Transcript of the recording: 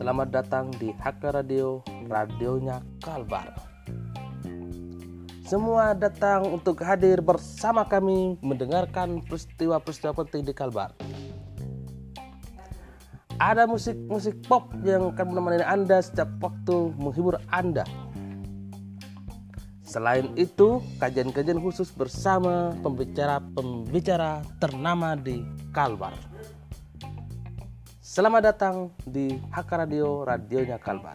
Selamat datang di HK Radio, radionya Kalbar. Semua datang untuk hadir bersama kami mendengarkan peristiwa-peristiwa penting di Kalbar. Ada musik-musik pop yang akan menemani Anda setiap waktu menghibur Anda. Selain itu, kajian-kajian khusus bersama pembicara-pembicara ternama di Kalbar. Selamat datang di HK Radio, radionya Kalbar.